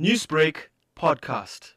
Newsbreak podcast.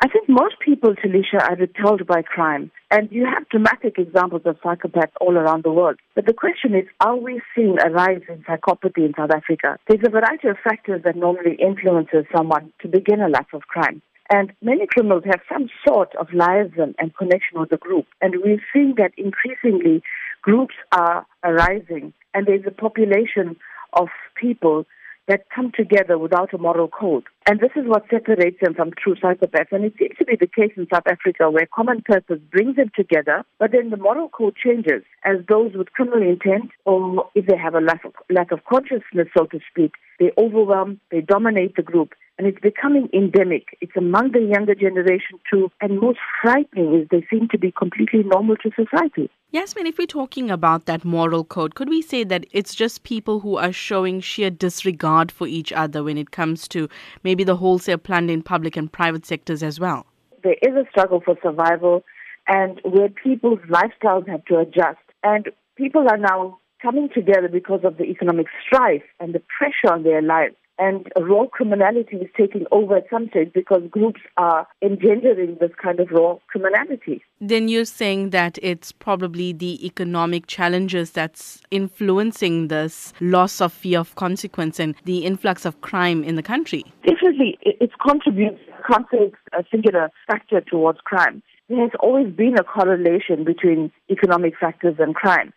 I think most people, Taliesha, are repelled by crime. And you have dramatic examples of psychopaths all around the world. But the question is, are we seeing a rise in psychopathy in South Africa? There's a variety of factors that normally influences someone to begin a life of crime. And many criminals have some sort of liaison and connection with the group. And we're seeing that increasingly groups are arising and there's a population of people that come together without a moral code. And this is what separates them from true psychopaths. And it seems to be the case in South Africa where common purpose brings them together, but then the moral code changes as those with criminal intent or if they have a lack of, lack of consciousness, so to speak, they overwhelm, they dominate the group and it's becoming endemic. It's among the younger generation too, and most frightening is they seem to be completely normal to society. Yasmin, if we're talking about that moral code, could we say that it's just people who are showing sheer disregard for each other when it comes to maybe the wholesale plunder in public and private sectors as well? There is a struggle for survival, and where people's lifestyles have to adjust, and people are now coming together because of the economic strife and the pressure on their lives and raw criminality is taking over at some stage because groups are engendering this kind of raw criminality. Then you're saying that it's probably the economic challenges that's influencing this loss of fear of consequence and the influx of crime in the country. Definitely, it's contributes. I can't say it's a singular factor towards crime. There has always been a correlation between economic factors and crime.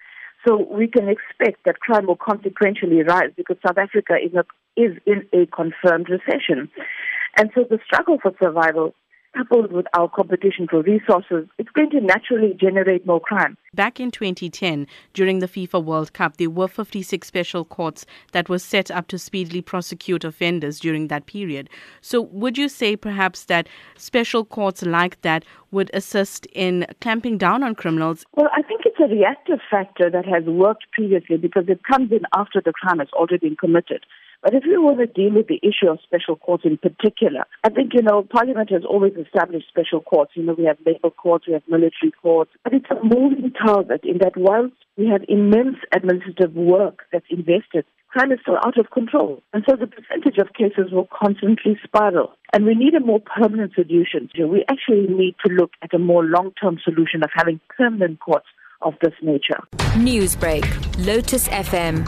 So we can expect that crime will consequentially rise because South Africa is, a, is in a confirmed recession. And so the struggle for survival coupled with our competition for resources, it's going to naturally generate more crime. Back in 2010, during the FIFA World Cup, there were 56 special courts that were set up to speedily prosecute offenders during that period. So, would you say perhaps that special courts like that would assist in clamping down on criminals? Well, I think it's a reactive factor that has worked previously because it comes in after the crime has already been committed. But if we want to deal with the issue of special courts in particular, I think, you know, Parliament has always established special courts. You know, we have labor courts, we have military courts, but it's a moving target in that whilst we have immense administrative work that's invested, crime is still out of control. And so the percentage of cases will constantly spiral. And we need a more permanent solution. We actually need to look at a more long-term solution of having permanent courts of this nature. Newsbreak, Lotus FM,